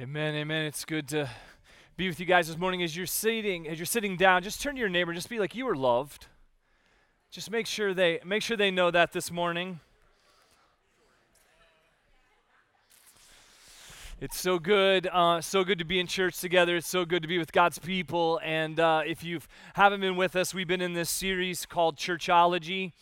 Amen, amen. It's good to be with you guys this morning as you're sitting, as you're sitting down. Just turn to your neighbor, just be like you are loved. Just make sure they make sure they know that this morning. It's so good, uh, so good to be in church together. It's so good to be with God's people. And uh, if you haven't been with us, we've been in this series called Churchology.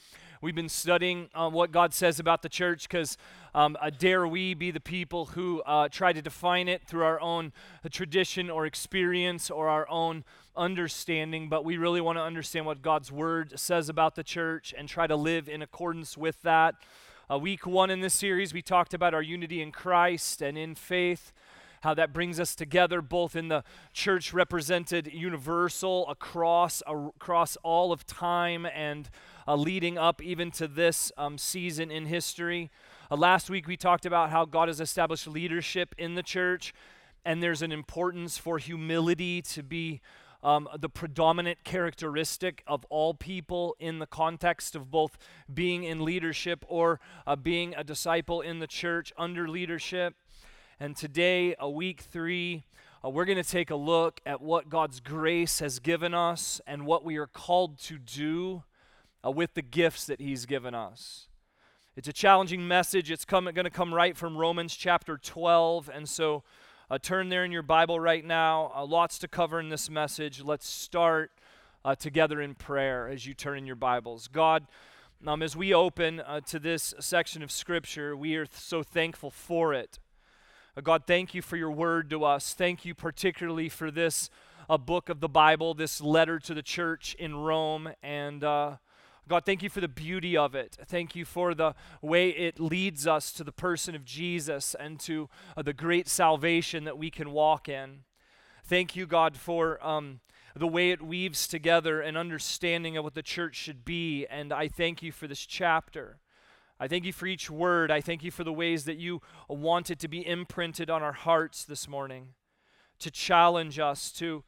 We've been studying uh, what God says about the church because um, uh, dare we be the people who uh, try to define it through our own uh, tradition or experience or our own understanding, but we really want to understand what God's word says about the church and try to live in accordance with that. Uh, week one in this series, we talked about our unity in Christ and in faith how that brings us together both in the church represented universal across across all of time and uh, leading up even to this um, season in history. Uh, last week we talked about how God has established leadership in the church, and there's an importance for humility to be um, the predominant characteristic of all people in the context of both being in leadership or uh, being a disciple in the church under leadership. And today, a week three, uh, we're going to take a look at what God's grace has given us and what we are called to do uh, with the gifts that He's given us. It's a challenging message. It's going to come right from Romans chapter 12. And so uh, turn there in your Bible right now. Uh, lots to cover in this message. Let's start uh, together in prayer as you turn in your Bibles. God, um, as we open uh, to this section of Scripture, we are th- so thankful for it. Uh, God, thank you for your word to us. Thank you particularly for this uh, book of the Bible, this letter to the church in Rome. And uh, God, thank you for the beauty of it. Thank you for the way it leads us to the person of Jesus and to uh, the great salvation that we can walk in. Thank you, God, for um, the way it weaves together an understanding of what the church should be. And I thank you for this chapter. I thank you for each word. I thank you for the ways that you want it to be imprinted on our hearts this morning, to challenge us, to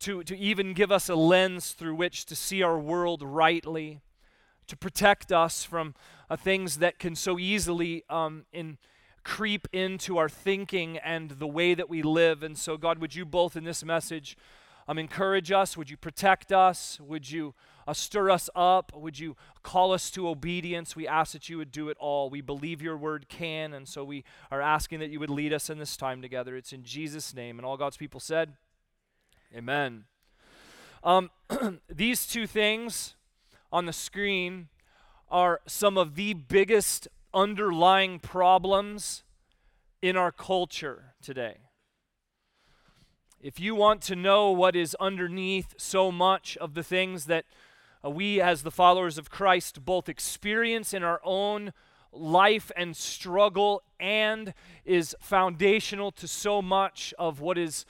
to, to even give us a lens through which to see our world rightly, to protect us from uh, things that can so easily um, in, creep into our thinking and the way that we live. And so, God, would you both in this message um, encourage us? Would you protect us? Would you uh, stir us up? Would you call us to obedience? We ask that you would do it all. We believe your word can, and so we are asking that you would lead us in this time together. It's in Jesus' name. And all God's people said, Amen. Um, these two things on the screen are some of the biggest underlying problems in our culture today. If you want to know what is underneath so much of the things that uh, we, as the followers of Christ, both experience in our own life and struggle, and is foundational to so much of what is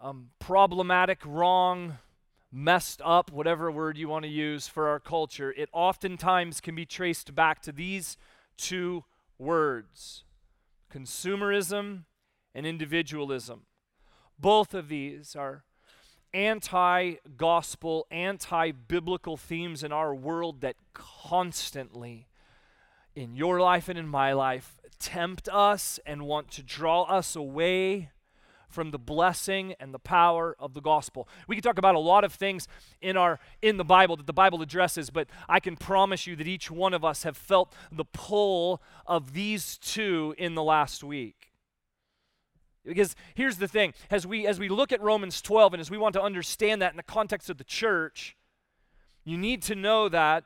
um, problematic, wrong, messed up, whatever word you want to use for our culture, it oftentimes can be traced back to these two words consumerism and individualism. Both of these are anti gospel, anti biblical themes in our world that constantly, in your life and in my life, tempt us and want to draw us away from the blessing and the power of the gospel. We can talk about a lot of things in our in the Bible that the Bible addresses, but I can promise you that each one of us have felt the pull of these two in the last week. Because here's the thing, as we as we look at Romans 12 and as we want to understand that in the context of the church, you need to know that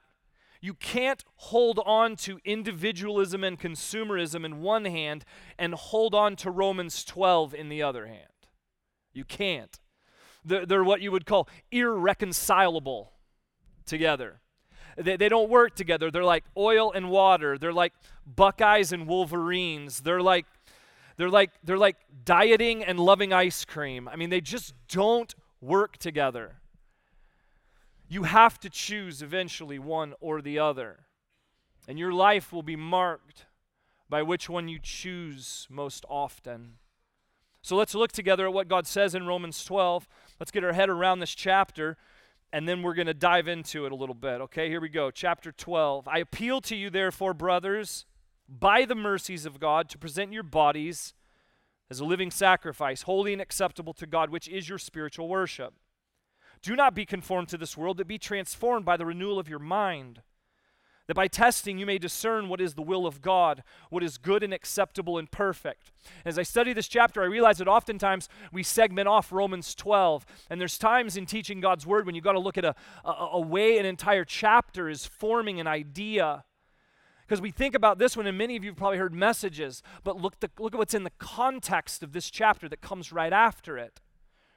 you can't hold on to individualism and consumerism in one hand and hold on to Romans 12 in the other hand. You can't. They're, they're what you would call irreconcilable together. They, they don't work together. They're like oil and water. They're like Buckeyes and Wolverines. They're like they're like they're like dieting and loving ice cream. I mean, they just don't work together. You have to choose eventually one or the other. And your life will be marked by which one you choose most often. So let's look together at what God says in Romans 12. Let's get our head around this chapter, and then we're going to dive into it a little bit. Okay, here we go. Chapter 12. I appeal to you, therefore, brothers, by the mercies of God, to present your bodies as a living sacrifice, holy and acceptable to God, which is your spiritual worship. Do not be conformed to this world, but be transformed by the renewal of your mind, that by testing you may discern what is the will of God, what is good and acceptable and perfect. As I study this chapter, I realize that oftentimes we segment off Romans 12, and there's times in teaching God's word when you've got to look at a, a, a way an entire chapter is forming an idea. Because we think about this one, and many of you have probably heard messages, but look, the, look at what's in the context of this chapter that comes right after it.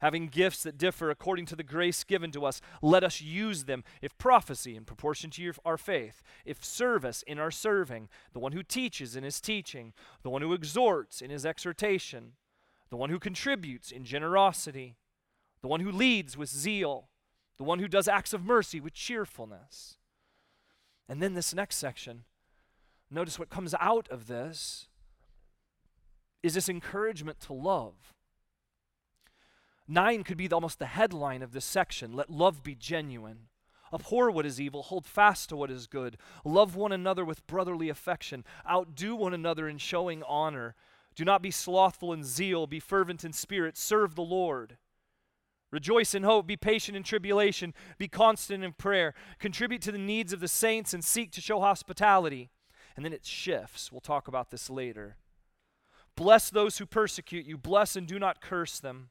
having gifts that differ according to the grace given to us, let us use them. If prophecy, in proportion to your, our faith, if service, in our serving, the one who teaches in his teaching, the one who exhorts in his exhortation, the one who contributes in generosity, the one who leads with zeal, the one who does acts of mercy with cheerfulness. And then this next section, notice what comes out of this is this encouragement to love. Nine could be almost the headline of this section. Let love be genuine. Abhor what is evil, hold fast to what is good. Love one another with brotherly affection. Outdo one another in showing honor. Do not be slothful in zeal, be fervent in spirit, serve the Lord. Rejoice in hope, be patient in tribulation, be constant in prayer. Contribute to the needs of the saints and seek to show hospitality. And then it shifts. We'll talk about this later. Bless those who persecute you, bless and do not curse them.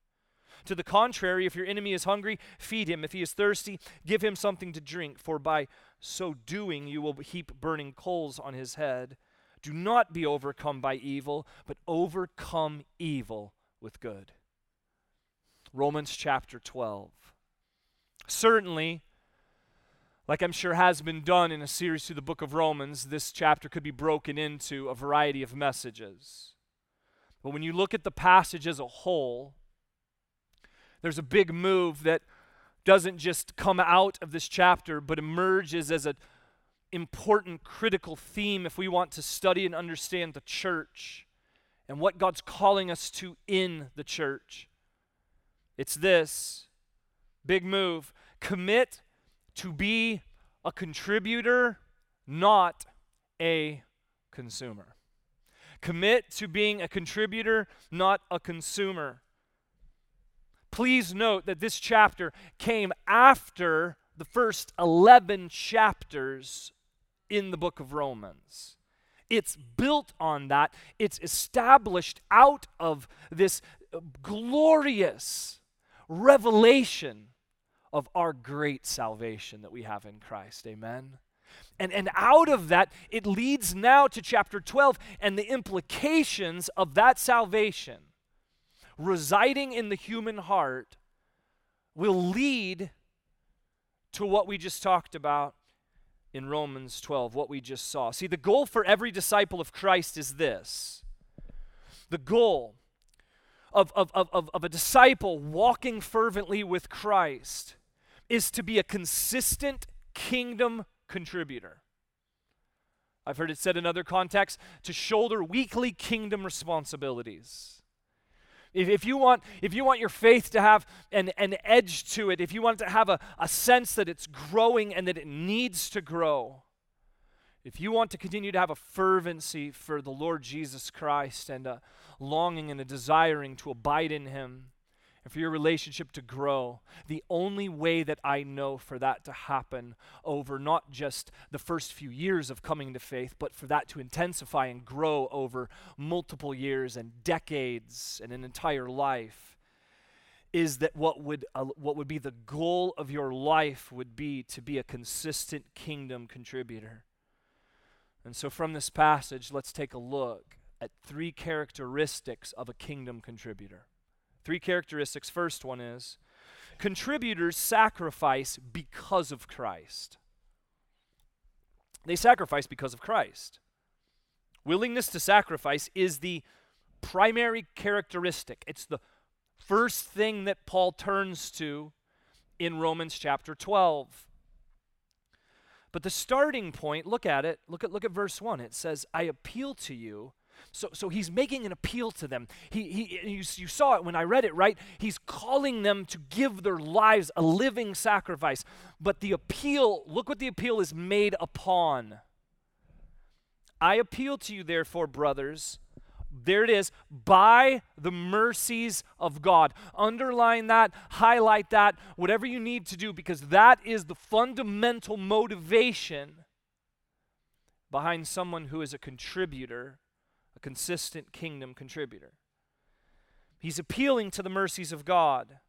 To the contrary, if your enemy is hungry, feed him. If he is thirsty, give him something to drink, for by so doing you will heap burning coals on his head. Do not be overcome by evil, but overcome evil with good. Romans chapter 12. Certainly, like I'm sure has been done in a series through the book of Romans, this chapter could be broken into a variety of messages. But when you look at the passage as a whole, there's a big move that doesn't just come out of this chapter, but emerges as an important, critical theme if we want to study and understand the church and what God's calling us to in the church. It's this big move commit to be a contributor, not a consumer. Commit to being a contributor, not a consumer. Please note that this chapter came after the first 11 chapters in the book of Romans. It's built on that, it's established out of this uh, glorious revelation of our great salvation that we have in Christ. Amen. And, and out of that, it leads now to chapter 12 and the implications of that salvation residing in the human heart will lead to what we just talked about in Romans 12, what we just saw. See, the goal for every disciple of Christ is this the goal of, of, of, of, a disciple walking fervently with Christ is to be a consistent kingdom contributor. I've heard it said in other contexts to shoulder weekly kingdom responsibilities. If, if, you want, if you want your faith to have an, an edge to it, if you want it to have a, a sense that it's growing and that it needs to grow, if you want to continue to have a fervency for the Lord Jesus Christ and a longing and a desiring to abide in Him, and for your relationship to grow, the only way that I know for that to happen over not just the first few years of coming to faith, but for that to intensify and grow over multiple years and decades and an entire life, is that what would, uh, what would be the goal of your life would be to be a consistent kingdom contributor. And so, from this passage, let's take a look at three characteristics of a kingdom contributor. Three characteristics. First one is contributors sacrifice because of Christ. They sacrifice because of Christ. Willingness to sacrifice is the primary characteristic. It's the first thing that Paul turns to in Romans chapter 12. But the starting point, look at it. Look at look at verse 1. It says, "I appeal to you." So, so he's making an appeal to them. He, he, you, you saw it when I read it, right? He's calling them to give their lives a living sacrifice. But the appeal, look what the appeal is made upon. I appeal to you, therefore, brothers, there it is, by the mercies of God. Underline that, highlight that, whatever you need to do, because that is the fundamental motivation behind someone who is a contributor, consistent kingdom contributor. He's appealing to the mercies of God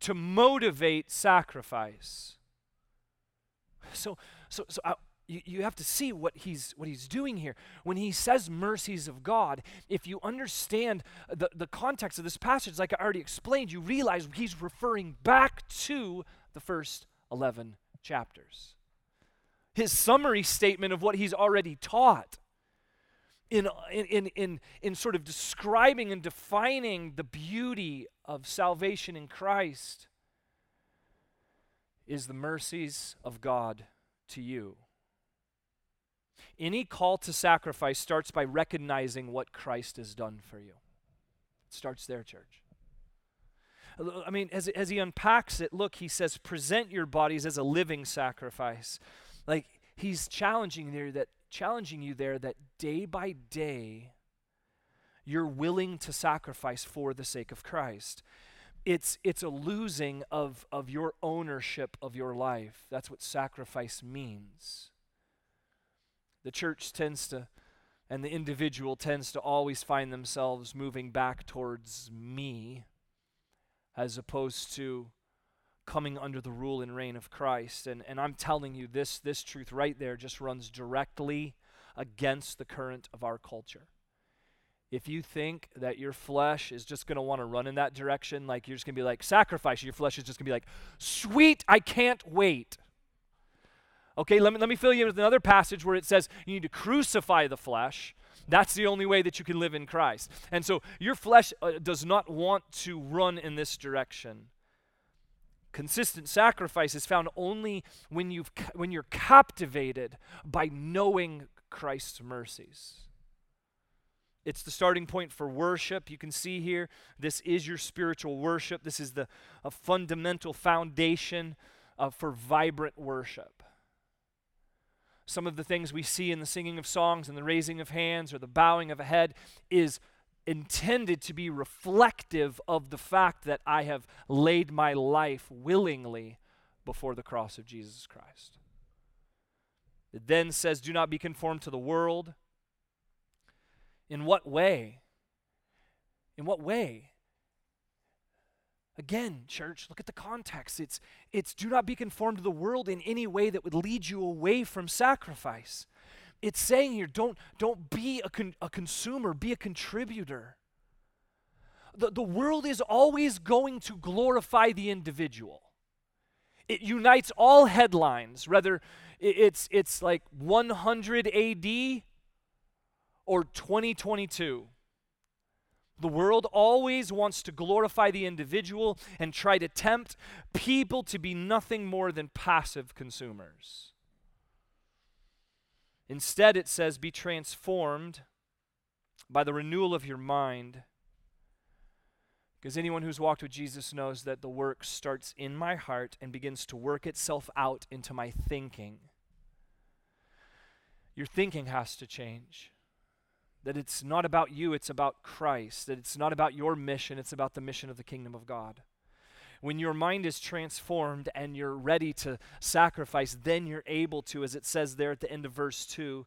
to motivate sacrifice. So, so, so I, you, you have to see what he's what he's doing here when he says mercies of god if you understand the, the context of this passage like i already explained you realize he's referring back to the first 11 chapters his summary statement of what he's already taught in, in, in, in, sort of describing and defining the beauty of salvation in christ is the mercies of god to you any call to sacrifice starts by recognizing what Christ has done for you. It starts there, church. I mean, as, as he unpacks it, look, he says, present your bodies as a living sacrifice. Like he's challenging there that challenging you there that day by day you're willing to sacrifice for the sake of Christ. It's it's a losing of, of your ownership of your life. That's what sacrifice means the church tends to, and the individual tends to always find themselves moving back towards me as opposed to coming under the rule and reign of Christ. And, and I'm telling you, this, this truth right there just runs directly against the current of our culture. If you think that your flesh is just going to want to run in that direction, like you're just going to be like, sacrifice, your flesh is just going to be like, sweet, I can't wait. Okay, let me, let me fill you in with another passage where it says you need to crucify the flesh. That's the only way that you can live in Christ. And so your flesh uh, does not want to run in this direction. Consistent sacrifice is found only when, you've, when you're captivated by knowing Christ's mercies. It's the starting point for worship. You can see here, this is your spiritual worship. This is the a fundamental foundation uh, for vibrant worship some of the things we see in the singing of songs and the raising of hands or the bowing of a head is intended to be reflective of the fact that I have laid my life willingly before the cross of Jesus Christ. It then says, Do not be conformed to the world. In what way? In what way? Again, church, look at the context. It's, it's do not be conformed to the world in any way that would lead you away from sacrifice. It's saying here, don't, don't be a, con, a consumer, be a contributor. The, the world is always going to glorify the individual. It unites all headlines, whether it's, it's like 100 AD or 2022. The world always wants to glorify the individual and try to tempt people to be nothing more than passive consumers. Instead, it says, be transformed by the renewal of your mind. Because anyone who's walked with Jesus knows that the work starts in my heart and begins to work itself out into my thinking. Your thinking has to change that it's not about you, it's about Christ, that it's not about your mission, it's about the mission of the kingdom of God. When your mind is transformed and you're ready to sacrifice, then you're able to, as it says there at the end of verse 2,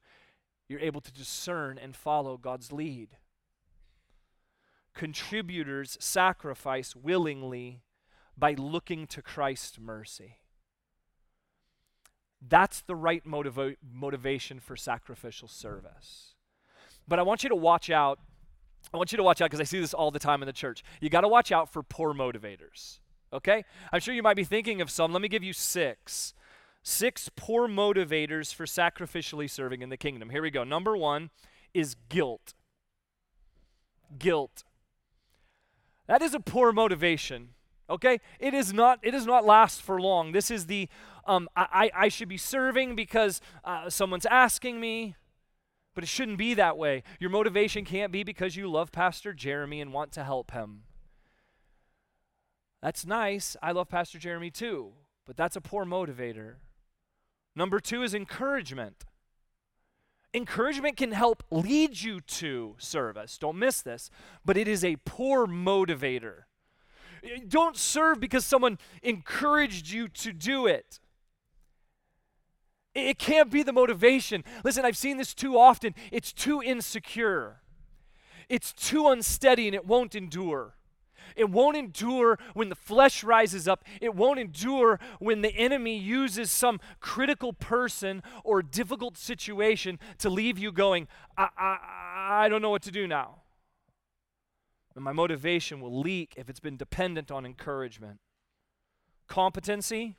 you're able to discern and follow God's lead. contributors sacrifice willingly by looking to Christ's mercy. That's the right motiva- motivation for sacrificial service. But I want you to watch out. I want you to watch out because I see this all the time in the church. You got to watch out for poor motivators. Okay? I'm sure you might be thinking of some. Let me give you six. Six poor motivators for sacrificially serving in the kingdom. Here we go. Number one is guilt. Guilt. That is a poor motivation. Okay? It is not, it does not last for long. This is the um, I, I should be serving because uh, someone's asking me. But it shouldn't be that way. Your motivation can't be because you love Pastor Jeremy and want to help him. That's nice. I love Pastor Jeremy too, but that's a poor motivator. Number two is encouragement. Encouragement can help lead you to service. Don't miss this, but it is a poor motivator. Eh, don't serve because someone encouraged you to do it. It can't be the motivation. Listen, I've seen this too often. It's too insecure, it's too unsteady, and it won't endure. It won't endure when the flesh rises up. It won't endure when the enemy uses some critical person or difficult situation to leave you going, I, I, I don't know what to do now. And my motivation will leak if it's been dependent on encouragement. Competency,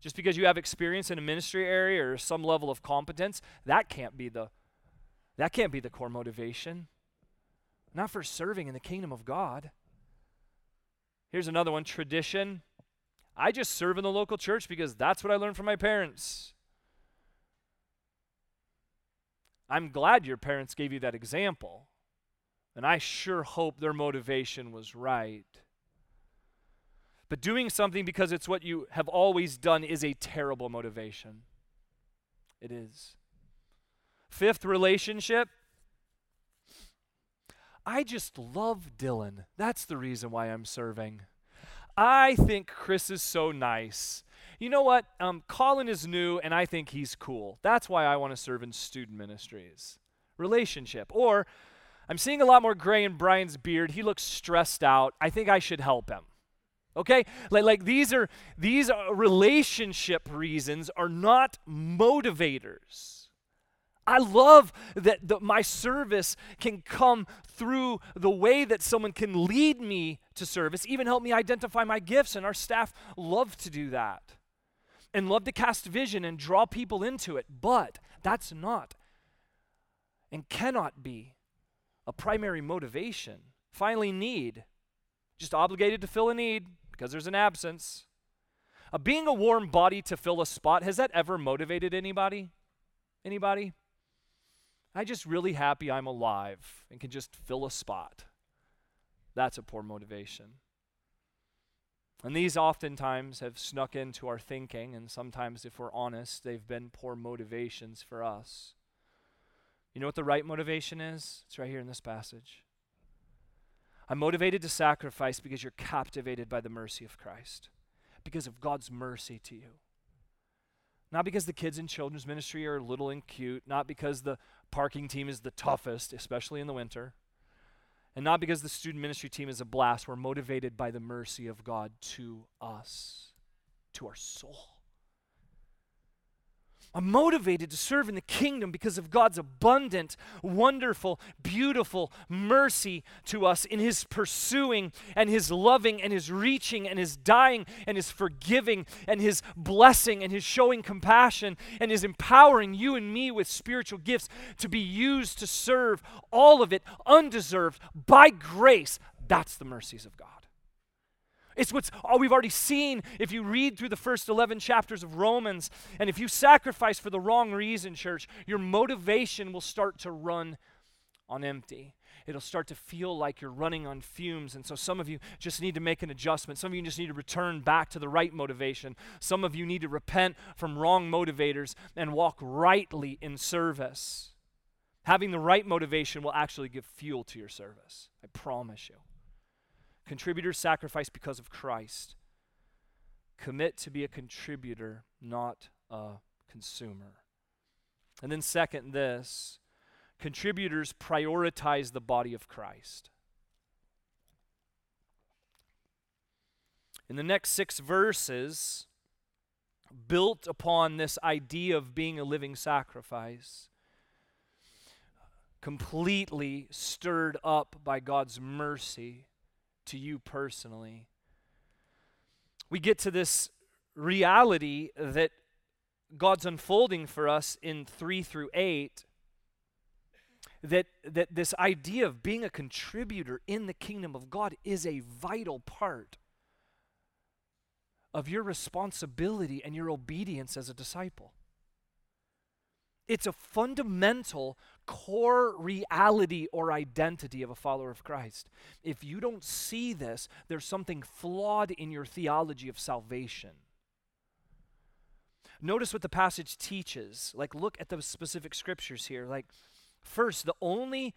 just because you have experience in a ministry area or some level of competence, that can't be the that can't be the core motivation. Not for serving in the kingdom of God. Here's another one, tradition. I just serve in the local church because that's what I learned from my parents. I'm glad your parents gave you that example. And I sure hope their motivation was right. But doing something because it's what you have always done is a terrible motivation. It is. Fifth relationship. I just love Dylan. That's the reason why I'm serving. I think Chris is so nice. You know what? Um, Colin is new, and I think he's cool. That's why I want to serve in student ministries. Relationship. Or I'm seeing a lot more gray in Brian's beard. He looks stressed out. I think I should help him. Okay? Like, like these are these are relationship reasons are not motivators. I love that the, my service can come through the way that someone can lead me to service, even help me identify my gifts, and our staff love to do that and love to cast vision and draw people into it. But that's not and cannot be a primary motivation. Finally, need. Just obligated to fill a need because there's an absence. Uh, being a warm body to fill a spot, has that ever motivated anybody? Anybody? I'm just really happy I'm alive and can just fill a spot. That's a poor motivation. And these oftentimes have snuck into our thinking, and sometimes, if we're honest, they've been poor motivations for us. You know what the right motivation is? It's right here in this passage. I'm motivated to sacrifice because you're captivated by the mercy of Christ, because of God's mercy to you. Not because the kids in children's ministry are little and cute, not because the parking team is the toughest, especially in the winter, and not because the student ministry team is a blast. We're motivated by the mercy of God to us, to our soul. I'm motivated to serve in the kingdom because of God's abundant, wonderful, beautiful mercy to us in His pursuing and His loving and His reaching and His dying and His forgiving and His blessing and His showing compassion and His empowering you and me with spiritual gifts to be used to serve all of it undeserved by grace. That's the mercies of God. It's what's all we've already seen if you read through the first 11 chapters of Romans. And if you sacrifice for the wrong reason, church, your motivation will start to run on empty. It'll start to feel like you're running on fumes. And so some of you just need to make an adjustment. Some of you just need to return back to the right motivation. Some of you need to repent from wrong motivators and walk rightly in service. Having the right motivation will actually give fuel to your service. I promise you. Contributors sacrifice because of Christ. Commit to be a contributor, not a consumer. And then, second, this contributors prioritize the body of Christ. In the next six verses, built upon this idea of being a living sacrifice, completely stirred up by God's mercy to you personally, we get to this reality that God's unfolding for us in 3 through 8 that that this idea of being a contributor in the kingdom of God is a vital part of your responsibility and your obedience as a disciple. It's a fundamental core reality or identity of a follower of Christ. If you don't see this, there's something flawed in your theology of salvation. Notice what the passage teaches. Like, look at the specific scriptures here. Like, first, the only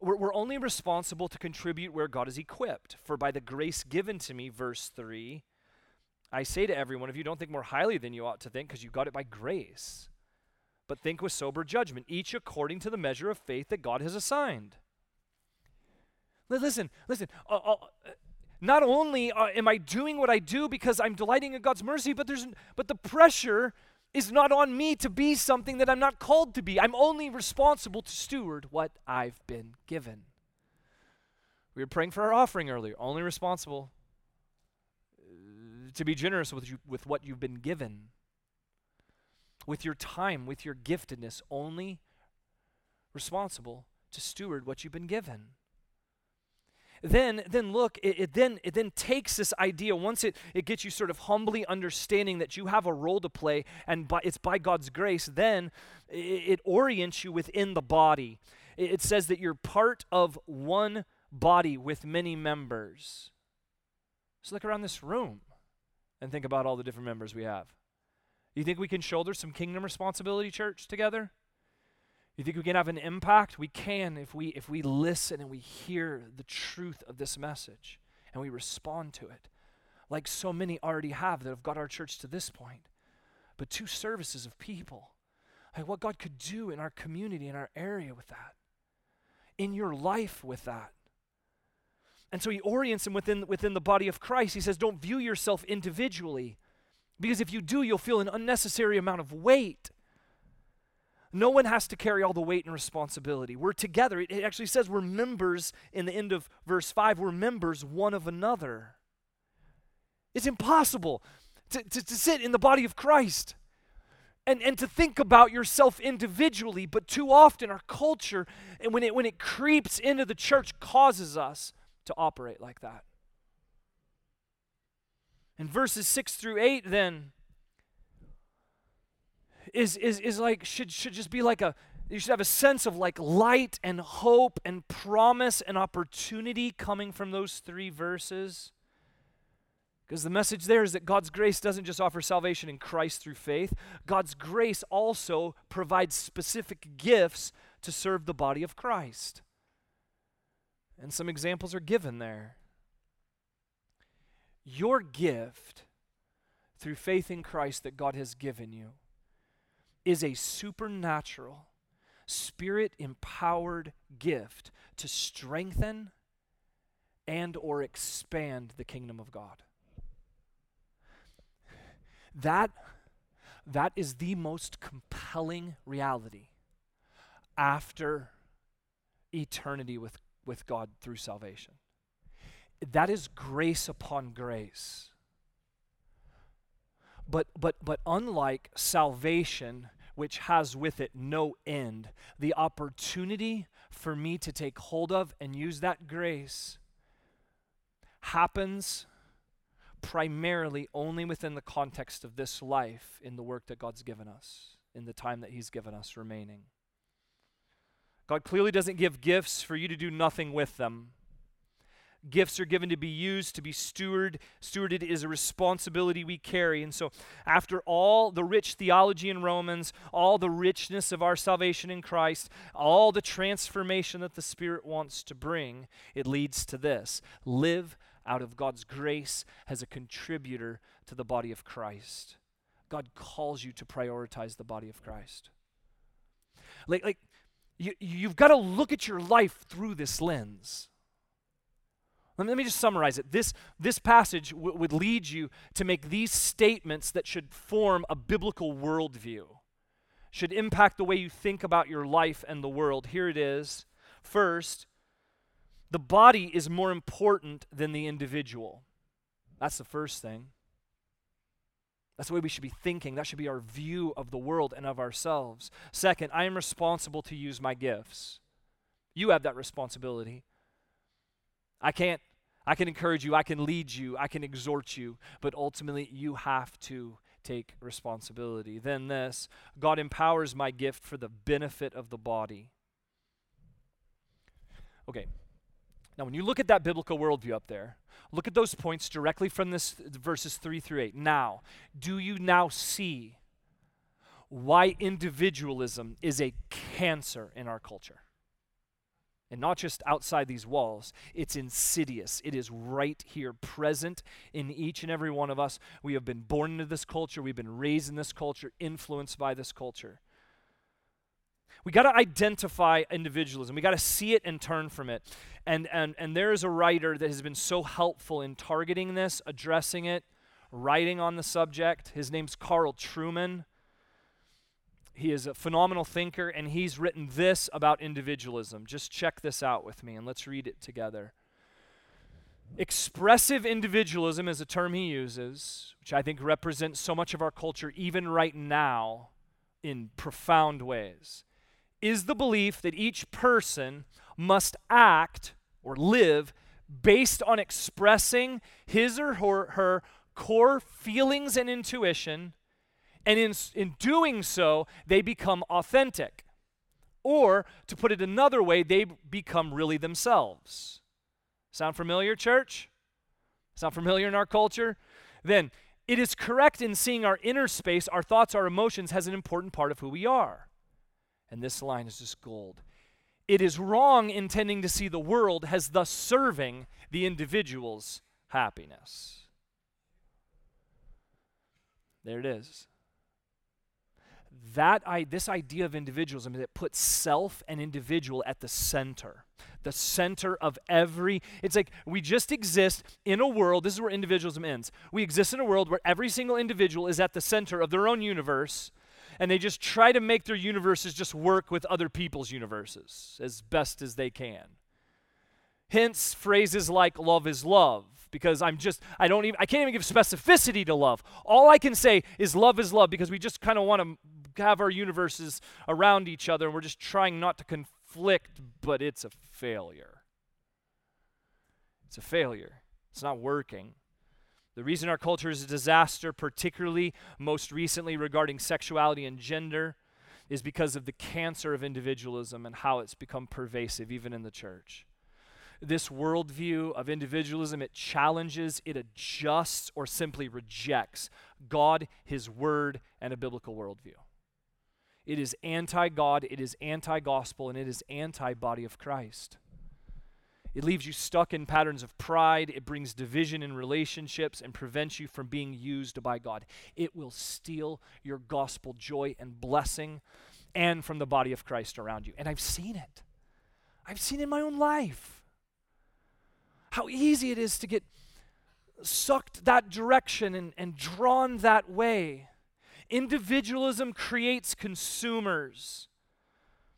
we're, we're only responsible to contribute where God is equipped. For by the grace given to me, verse 3, I say to every one of you, don't think more highly than you ought to think, because you got it by grace but think with sober judgment, each according to the measure of faith that God has assigned. Listen, listen. Uh, uh, not only uh, am I doing what I do because I'm delighting in God's mercy, but there's but the pressure is not on me to be something that I'm not called to be. I'm only responsible to steward what I've been given. We were praying for our offering earlier. Only responsible uh, to be generous with you with what you've been given with your time, with your giftedness, only responsible to steward what you've been given. Then, then look, it, it, then it then takes this idea. Once it, it gets you sort of humbly understanding that you have a role to play, and by, it's by God's grace. Then it, it orients you within the body. It, it says that you're part of one body with many members. Just look around this room and think about all the different members we have. You think we can shoulder some kingdom responsibility, church, together? You think we can have an impact? We can if we if we listen and we hear the truth of this message and we respond to it. Like so many already have that have got our church to this point. But two services of people. Like what God could do in our community, in our area with that. In your life with that. And so he orients them within, within the body of Christ. He says, don't view yourself individually because if you do, you'll feel an unnecessary amount of weight. No one has to carry all the weight and responsibility. We're together. It actually says we're members in the end of verse 5. We're members one of another. It's impossible to, to, to sit in the body of Christ and, and to think about yourself individually, but too often our culture, and when it, when it creeps into the church, causes us to operate like that. And verses 6 through 8 then is, is, is like, should, should just be like a, you should have a sense of like light and hope and promise and opportunity coming from those three verses. Because the message there is that God's grace doesn't just offer salvation in Christ through faith, God's grace also provides specific gifts to serve the body of Christ. And some examples are given there. Your gift through faith in Christ that God has given you is a supernatural, spirit empowered gift to strengthen and or expand the kingdom of God. That that is the most compelling reality after eternity with, with God through salvation that is grace upon grace. But, but, but unlike salvation, which has with it no end, the opportunity for me to take hold of and use that grace happens primarily only within the context of this life in the work that God's given us, in the time that He's given us remaining. God clearly doesn't give gifts for you to do nothing with them. Gifts are given to be used, to be steward. Stewarded is a responsibility we carry. And so, after all the rich theology in Romans, all the richness of our salvation in Christ, all the transformation that the Spirit wants to bring, it leads to this live out of God's grace as a contributor to the body of Christ. God calls you to prioritize the body of Christ. Like, like you, you've got to look at your life through this lens. Let me, let me just summarize it. This, this passage w- would lead you to make these statements that should form a biblical worldview, should impact the way you think about your life and the world. Here it is. First, the body is more important than the individual. That's the first thing. That's the way we should be thinking. That should be our view of the world and of ourselves. Second, I am responsible to use my gifts. You have that responsibility. I can't, I can encourage you, I can lead you, I can exhort you, but ultimately you have to take responsibility. Then this God empowers my gift for the benefit of the body. Okay, now when you look at that biblical worldview up there, Look at those points directly from this verses 3 through 8. Now, do you now see why individualism is a cancer in our culture? And not just outside these walls, it's insidious. It is right here, present in each and every one of us. We have been born into this culture, we've been raised in this culture, influenced by this culture. We got to identify individualism. We got to see it and turn from it. And, and, and there is a writer that has been so helpful in targeting this, addressing it, writing on the subject. His name's Carl Trueman. He is a phenomenal thinker, and he's written this about individualism. Just check this out with me, and let's read it together. Expressive individualism is a term he uses, which I think represents so much of our culture, even right now, in profound ways is the belief that each person must act or live based on expressing his or her, her core feelings and intuition, and in, in doing so, they become authentic. Or, to put it another way, they become really themselves. Sound familiar, church? Sound familiar in our culture? Then, it is correct in seeing our inner space, our thoughts, our emotions, as an important part of who we are. And this line is just gold. It is wrong intending to see the world as thus serving the individual's happiness. There it is. That I, this idea of individualism that puts self and individual at the center, the center of every. It's like we just exist in a world. This is where individualism ends. We exist in a world where every single individual is at the center of their own universe, and they just try to make their universes just work with other people's universes as best as they can. Hence, phrases like love is love, because I'm just, I don't even, I can't even give specificity to love. All I can say is love is love because we just kind of want to have our universes around each other and we're just trying not to conflict, but it's a failure. It's a failure. It's not working. The reason our culture is a disaster, particularly most recently regarding sexuality and gender, is because of the cancer of individualism and how it's become pervasive, even in the church. This worldview of individualism, it challenges, it adjusts, or simply rejects God, His Word, and a biblical worldview. It is anti God, it is anti gospel, and it is anti body of Christ. It leaves you stuck in patterns of pride. It brings division in relationships and prevents you from being used by God. It will steal your gospel joy and blessing and from the body of Christ around you. And I've seen it. I've seen in my own life. How easy it is to get sucked that direction and, and drawn that way. Individualism creates consumers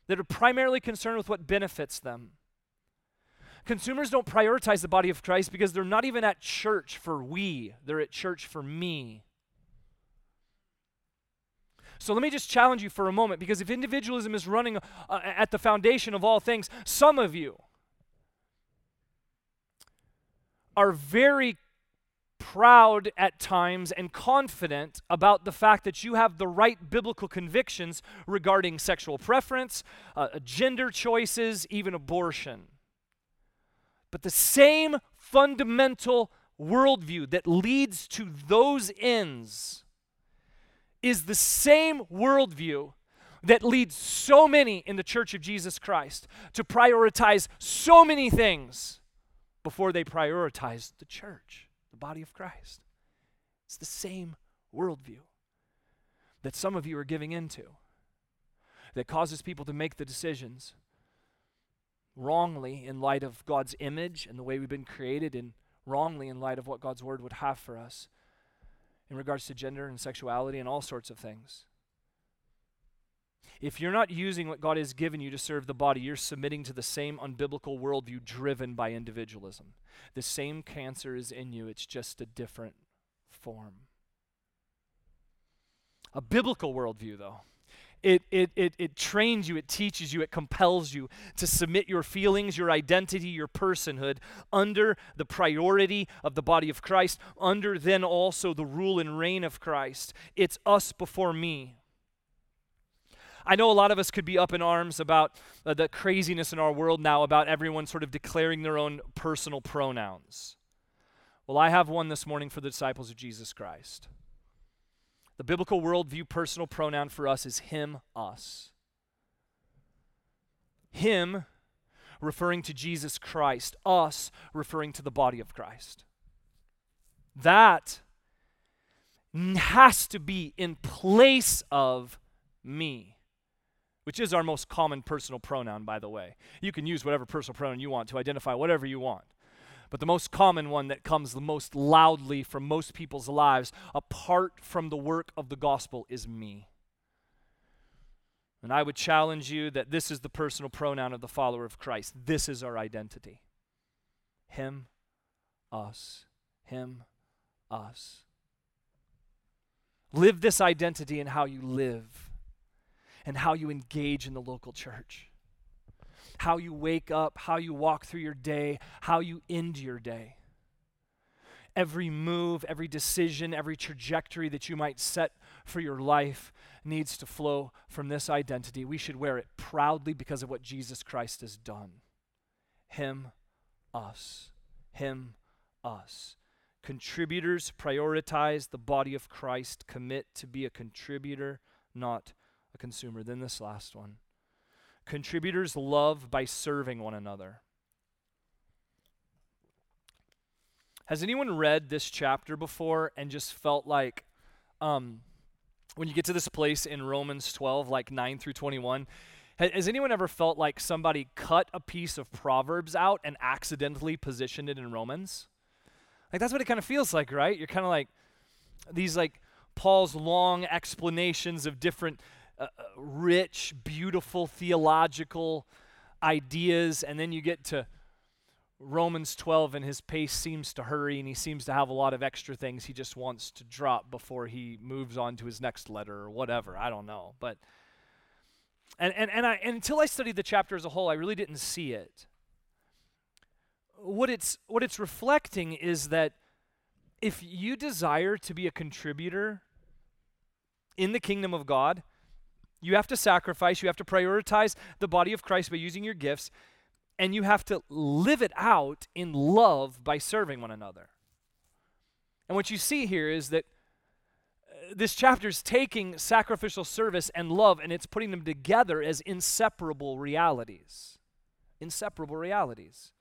that are primarily concerned with what benefits them. Consumers don't prioritize the body of Christ because they're not even at church for we, they're at church for me. So let me just challenge you for a moment because if individualism is running uh, at the foundation of all things, some of you are very proud at times and confident about the fact that you have the right biblical convictions regarding sexual preference, uh, gender choices, even abortion. But the same fundamental worldview that leads to those ends is the same worldview that leads so many in the church of Jesus Christ to prioritize so many things before they prioritize the church, body of Christ. It's the same worldview that some of you are giving into that causes people to make the decisions wrongly in light of God's image and the way we've been created, and wrongly in light of what God's word would have for us in regards to gender and sexuality and all sorts of things. If you're not using what God has given you to serve the body, you're submitting to the same unbiblical worldview driven by individualism. The same cancer is in you, it's just a different form. A biblical worldview, though, it, it, it, it trains you, it teaches you, it compels you to submit your feelings, your identity, your personhood under the priority of the body of Christ, under then also the rule and reign of Christ. It's us before me. I know a lot of us could be up in arms about uh, the craziness in our world now about everyone sort of declaring their own personal pronouns. Well, I have one this morning for the disciples of Jesus Christ. The biblical worldview personal pronoun for us is him, us. Him referring to Jesus Christ, us referring to the body of Christ. That has to be in place of me which is our most common personal pronoun, by the way. You can use whatever personal pronoun you want to identify whatever you want. But the most common one that comes the most loudly from most people's lives, apart from the work of the gospel, is me. And I would challenge you that this is the personal pronoun of the follower of Christ. This is our identity. Him, us. Him, us. Live this identity in how you live and how you engage in the local church. How you wake up, how you walk through your day, how you end your day. Every move, every decision, every trajectory that you might set for your life needs to flow from this identity. We should wear it proudly because of what Jesus Christ has done. Him, us. Him, us. Contributors prioritize the body of Christ, commit to be a contributor, not a consumer. Then this last one contributors love by serving one another. Has anyone read this chapter before and just felt like, um, when you get to this place in Romans 12, like 9 through 21, has anyone ever felt like somebody cut a piece of Proverbs out and accidentally positioned it in Romans? Like that's what it kind of feels like, right? You're kind of like these like Paul's long explanations of different uh, uh, rich, beautiful theological ideas, and then you get to Romans 12, and his pace seems to hurry, and he seems to have a lot of extra things he just wants to drop before he moves on to his next letter or whatever. I don't know. But and, and, and, I, and until I studied the chapter as a whole, I really didn't see it. What it's, what it's reflecting is that if you desire to be a contributor in the kingdom of God, you have to sacrifice, you have to prioritize the body of Christ by using your gifts, and you have to live it out in love by serving one another. And what you see here is that uh, this chapter is taking sacrificial service and love and it's putting them together as inseparable realities. Inseparable realities.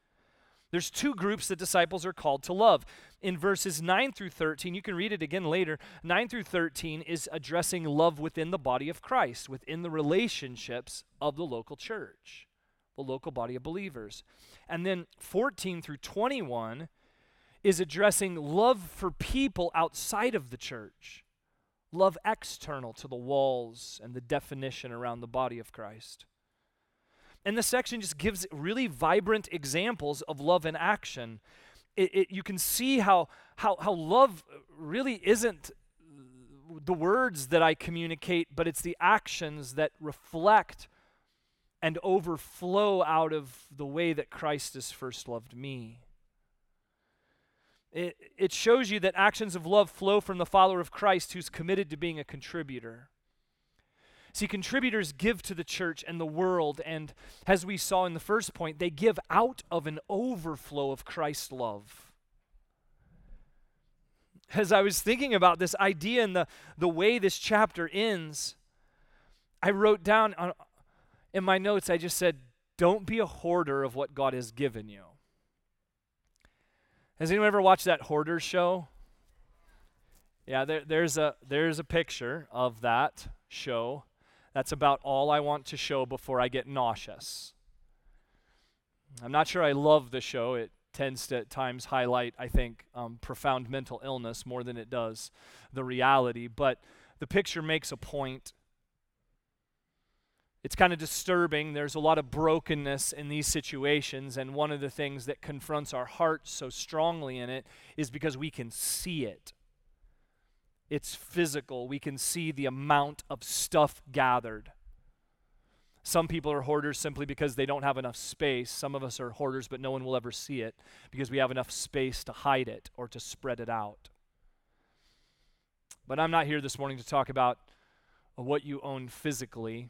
There's two groups that disciples are called to love. In verses 9 through 13, you can read it again later. 9 through 13 is addressing love within the body of Christ, within the relationships of the local church, the local body of believers. And then 14 through 21 is addressing love for people outside of the church, love external to the walls and the definition around the body of Christ. And this section just gives really vibrant examples of love in action. It, it, you can see how, how, how love really isn't the words that I communicate, but it's the actions that reflect and overflow out of the way that Christ has first loved me. It, it shows you that actions of love flow from the follower of Christ who's committed to being a contributor. See, contributors give to the church and the world, and as we saw in the first point, they give out of an overflow of Christ's love. As I was thinking about this idea and the, the way this chapter ends, I wrote down on, in my notes, I just said, Don't be a hoarder of what God has given you. Has anyone ever watched that hoarder show? Yeah, there, there's a there's a picture of that show. That's about all I want to show before I get nauseous. I'm not sure I love the show. It tends to at times highlight, I think, um, profound mental illness more than it does the reality. But the picture makes a point. It's kind of disturbing. There's a lot of brokenness in these situations, and one of the things that confronts our hearts so strongly in it is because we can see it. It's physical. We can see the amount of stuff gathered. Some people are hoarders simply because they don't have enough space. Some of us are hoarders, but no one will ever see it because we have enough space to hide it or to spread it out. But I'm not here this morning to talk about what you own physically.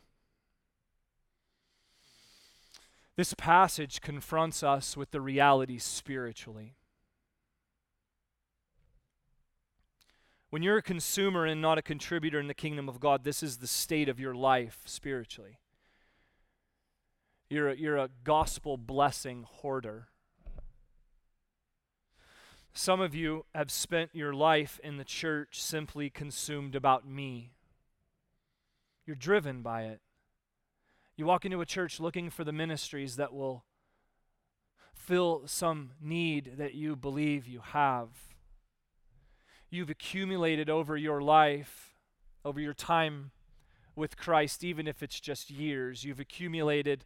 This passage confronts us with the reality spiritually. When you're a consumer and not a contributor in the kingdom of God, this is the state of your life spiritually. You're a, you're a gospel blessing hoarder. Some of you have spent your life in the church simply consumed about me. You're driven by it. You walk into a church looking for the ministries that will fill some need that you believe you have. You've accumulated over your life, over your time with Christ, even if it's just years. You've accumulated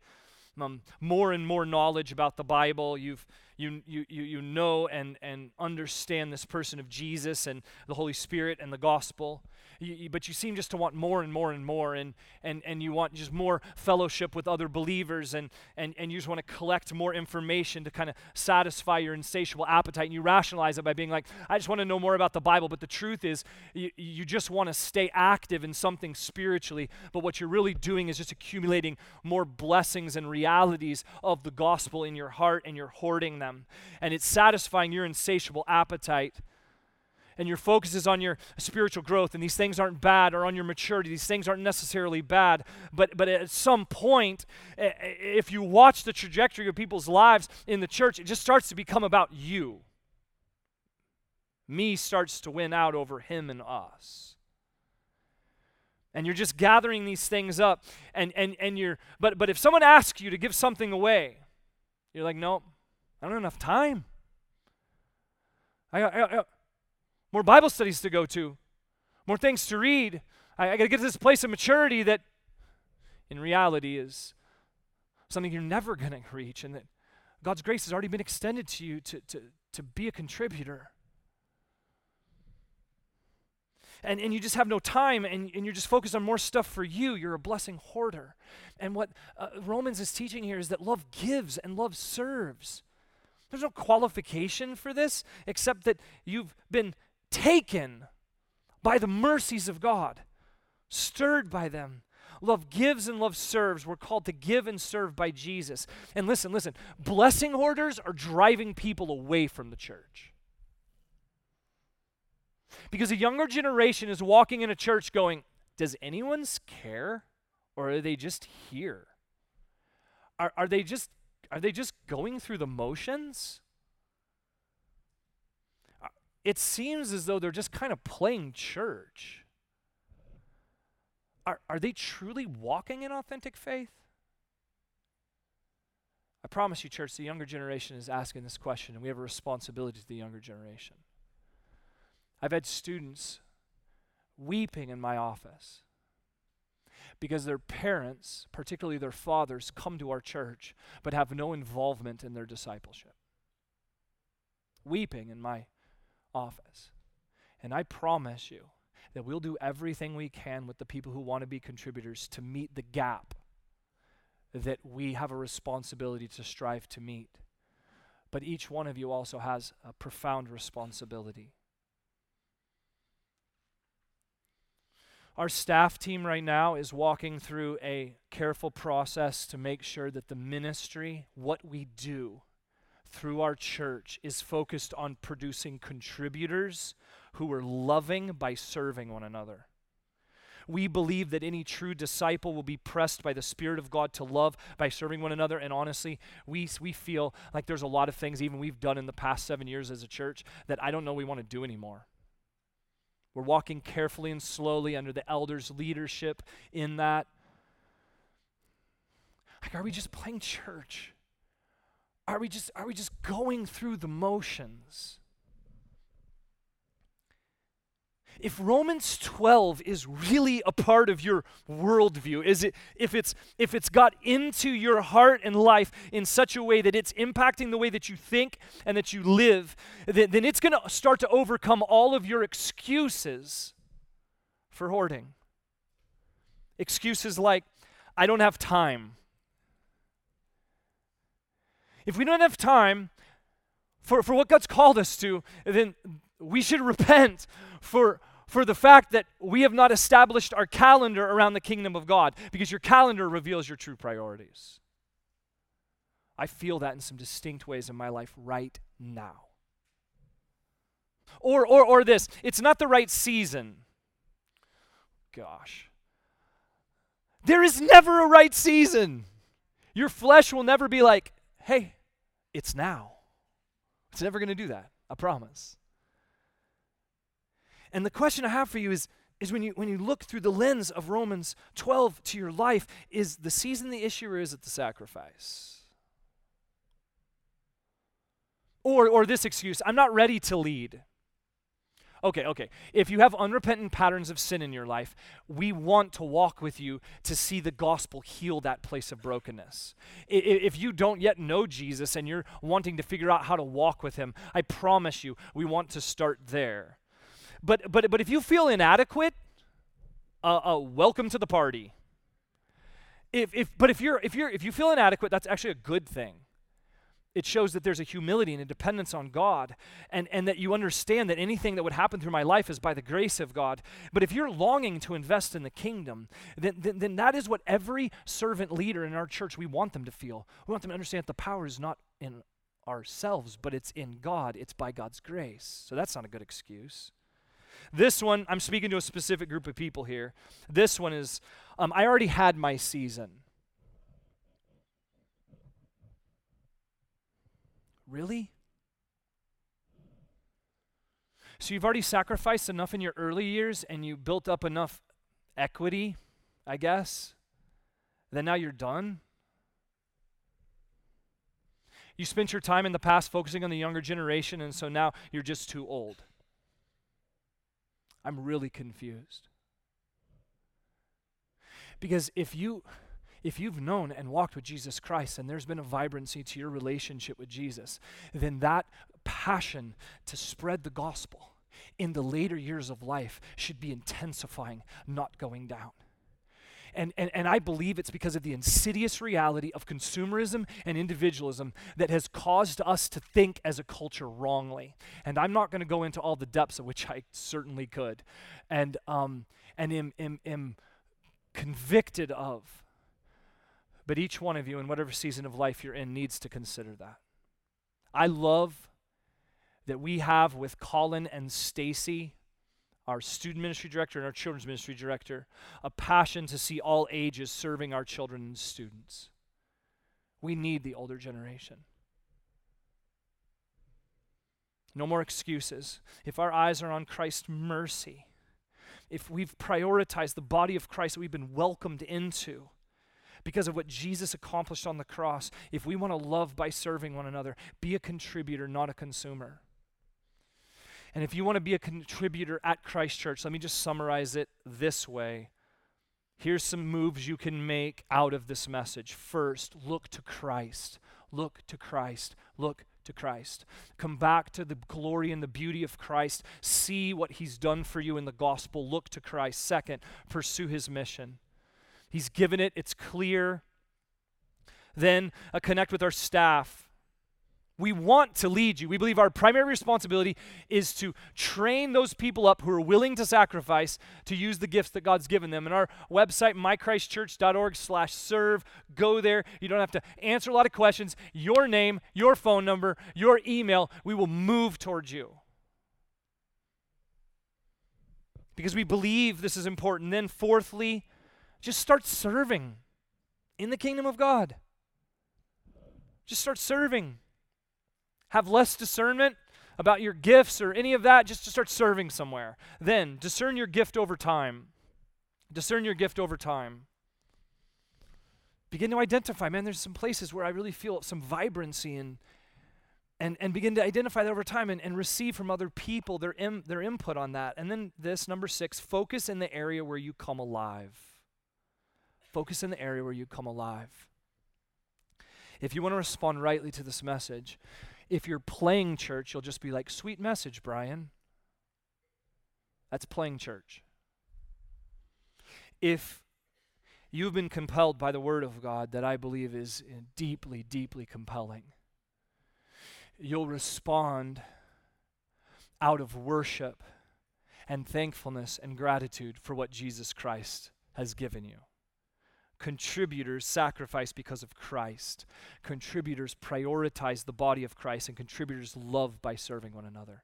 um, more and more knowledge about the Bible. You've you, you, you, you know and, and understand this person of Jesus and the Holy Spirit and the gospel. You, you, but you seem just to want more and more and more, and, and, and you want just more fellowship with other believers, and, and, and you just want to collect more information to kind of satisfy your insatiable appetite. And you rationalize it by being like, I just want to know more about the Bible. But the truth is, you, you just want to stay active in something spiritually, but what you're really doing is just accumulating more blessings and realities of the gospel in your heart, and you're hoarding them. And it's satisfying your insatiable appetite and your focus is on your spiritual growth and these things aren't bad or on your maturity these things aren't necessarily bad but but at some point if you watch the trajectory of people's lives in the church it just starts to become about you me starts to win out over him and us and you're just gathering these things up and and and you're but but if someone asks you to give something away you're like no i don't have enough time I, I, I, more Bible studies to go to, more things to read. I, I got to get to this place of maturity that in reality is something you're never going to reach, and that God's grace has already been extended to you to, to, to be a contributor. And, and you just have no time and, and you're just focused on more stuff for you. You're a blessing hoarder. And what uh, Romans is teaching here is that love gives and love serves. There's no qualification for this except that you've been taken by the mercies of God, stirred by them. Love gives and love serves. We're called to give and serve by Jesus. And listen, listen, blessing hoarders are driving people away from the church. Because a younger generation is walking in a church going, Does anyone care? Or are they just here? Are, are they just are they just going through the motions? Uh, it seems as though they're just kind of playing church. Are, are they truly walking in authentic faith? I promise you, church, the younger generation is asking this question, and we have a responsibility to the younger generation. I've had students weeping in my office because their parents, particularly their fathers, come to our church but have no involvement in their discipleship. Weeping in my office. And I promise you that we'll do everything we can with the people who want to be contributors to meet the gap that we have a responsibility to strive to meet. But each one of you also has a profound responsibility. Our staff team right now is walking through a careful process to make sure that the ministry, what we do, through our church is focused on producing contributors who are loving by serving one another. We believe that any true disciple will be pressed by the Spirit of God to love by serving one another. And honestly, we, we feel like there's a lot of things, even we've done in the past seven years as a church, that I don't know we want to do anymore. We're walking carefully and slowly under the elders' leadership in that. Like, are we just playing church? are we just are we just going through the motions? If Romans 12 is really a part of your worldview, is it if it's if it's got into your heart and life in such a way that it's impacting the way that you think and that you live, then, then it's going to start to overcome all of your excuses for hoarding. Excuses like, I don't have time. If we don't have time for, for what God's called us to, then we should repent for for the fact that we have not established our calendar around the kingdom of God because your calendar reveals your true priorities. I feel that in some distinct ways in my life right now. Or, or, or this, it's not the right season. Gosh. There is never a right season. Your flesh will never be like, hey, it's now. It's never going to do that. I promise. And the question I have for you is, is when you when you look through the lens of Romans 12 to your life, is the season the issue or is it the sacrifice? Or or this excuse, I'm not ready to lead. Okay, okay. If you have unrepentant patterns of sin in your life, we want to walk with you to see the gospel heal that place of brokenness. If you don't yet know Jesus and you're wanting to figure out how to walk with him, I promise you, we want to start there. But but but if you feel inadequate, uh, uh, welcome to the party. If if but if you're if you're if you feel inadequate, that's actually a good thing. It shows that there's a humility and a dependence on God, and, and that you understand that anything that would happen through my life is by the grace of God. But if you're longing to invest in the kingdom, then, then, then that is what every servant leader in our church, we want them to feel. We want them to understand that the power is not in ourselves, but it's in God. It's by God's grace. So that's not a good excuse. This one, I'm speaking to a specific group of people here. This one is, um, I already had my season. Really? So you've already sacrificed enough in your early years and you built up enough equity, I guess, then now you're done? You spent your time in the past focusing on the younger generation, and so now you're just too old. I'm really confused. Because if you if you've known and walked with Jesus Christ and there's been a vibrancy to your relationship with Jesus, then that passion to spread the gospel in the later years of life should be intensifying, not going down. And, and, and I believe it's because of the insidious reality of consumerism and individualism that has caused us to think as a culture wrongly. And I'm not going to go into all the depths of which I certainly could and, um, and am, am, am convicted of. But each one of you, in whatever season of life you're in, needs to consider that. I love that we have with Colin and Stacy our student ministry director and our children's ministry director, a passion to see all ages serving our children and students. We need the older generation. No more excuses. If our eyes are on Christ's mercy, if we've prioritized the body of Christ that we've been welcomed into because of what Jesus accomplished on the cross, if we want to love by serving one another, be a contributor, not a consumer. And if you want to be a contributor at Christ Church, let me just summarize it this way. Here's some moves you can make out of this message. First, look to Christ. Look to Christ. Look to Christ. Come back to the glory and the beauty of Christ. See what he's done for you in the gospel. Look to Christ. Second, pursue his mission. He's given it, it's clear. Then, uh, connect with our staff. We want to lead you. We believe our primary responsibility is to train those people up who are willing to sacrifice to use the gifts that God's given them. And our website, mychristchurch.org slash serve, go there. You don't have to answer a lot of questions. Your name, your phone number, your email, we will move towards you. Because we believe this is important. Then fourthly, just start serving in the kingdom of God. Just start serving have less discernment about your gifts or any of that, just to start serving somewhere. Then discern your gift over time. Discern your gift over time. Begin to identify, man, there's some places where I really feel some vibrancy and and, and begin to identify that over time and, and receive from other people their, Im, their input on that. And then this, number six, focus in the area where you come alive. Focus in the area where you come alive. If you want to respond rightly to this message, if you're playing church, you'll just be like, sweet message, Brian. That's playing church. If you've been compelled by the Word of God that I believe is deeply, deeply compelling, you'll respond out of worship and thankfulness and gratitude for what Jesus Christ has given you. Contributors sacrifice because of Christ. Contributors prioritize the body of Christ, and contributors love by serving one another.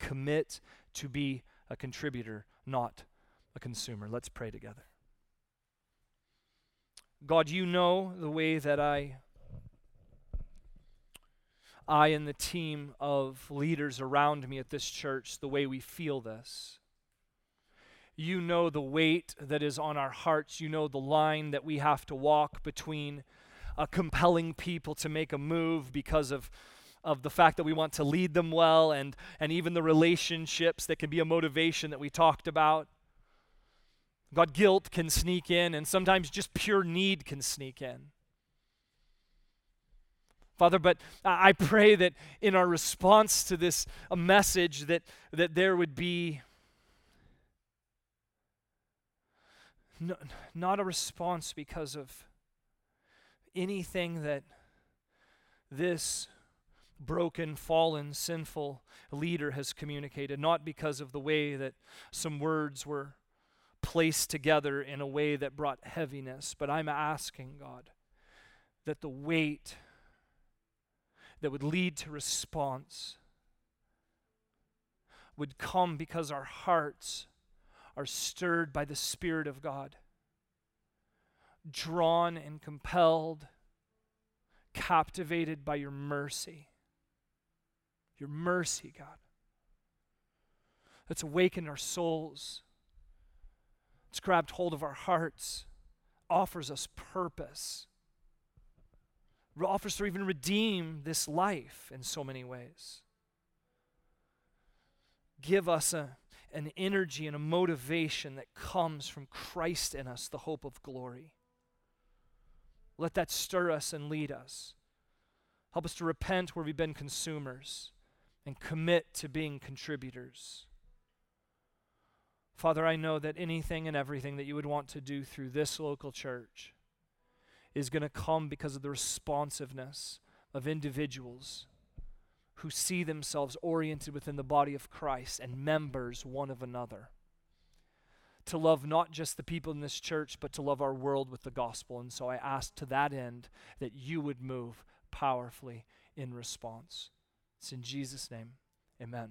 Commit to be a contributor, not a consumer. Let's pray together. God, you know the way that I I and the team of leaders around me at this church, the way we feel this. You know the weight that is on our hearts. You know the line that we have to walk between uh, compelling people to make a move because of, of the fact that we want to lead them well and, and even the relationships that can be a motivation that we talked about. God, guilt can sneak in, and sometimes just pure need can sneak in. Father, but I pray that in our response to this message that, that there would be no, not a response because of anything that this broken, fallen, sinful leader has communicated, not because of the way that some words were placed together in a way that brought heaviness, but I'm asking, God, that the weight that would lead to response would come because our hearts are stirred by the Spirit of God, drawn and compelled, captivated by your mercy. Your mercy, God. Let's awaken our souls. It's grabbed hold of our hearts, offers us purpose offers to even redeem this life in so many ways. Give us a, an energy and a motivation that comes from Christ in us, the hope of glory. Let that stir us and lead us. Help us to repent where we've been consumers and commit to being contributors. Father, I know that anything and everything that you would want to do through this local church is going to come because of the responsiveness of individuals who see themselves oriented within the body of Christ and members one of another. To love not just the people in this church, but to love our world with the gospel. And so I ask to that end that you would move powerfully in response. It's in Jesus' name. Amen.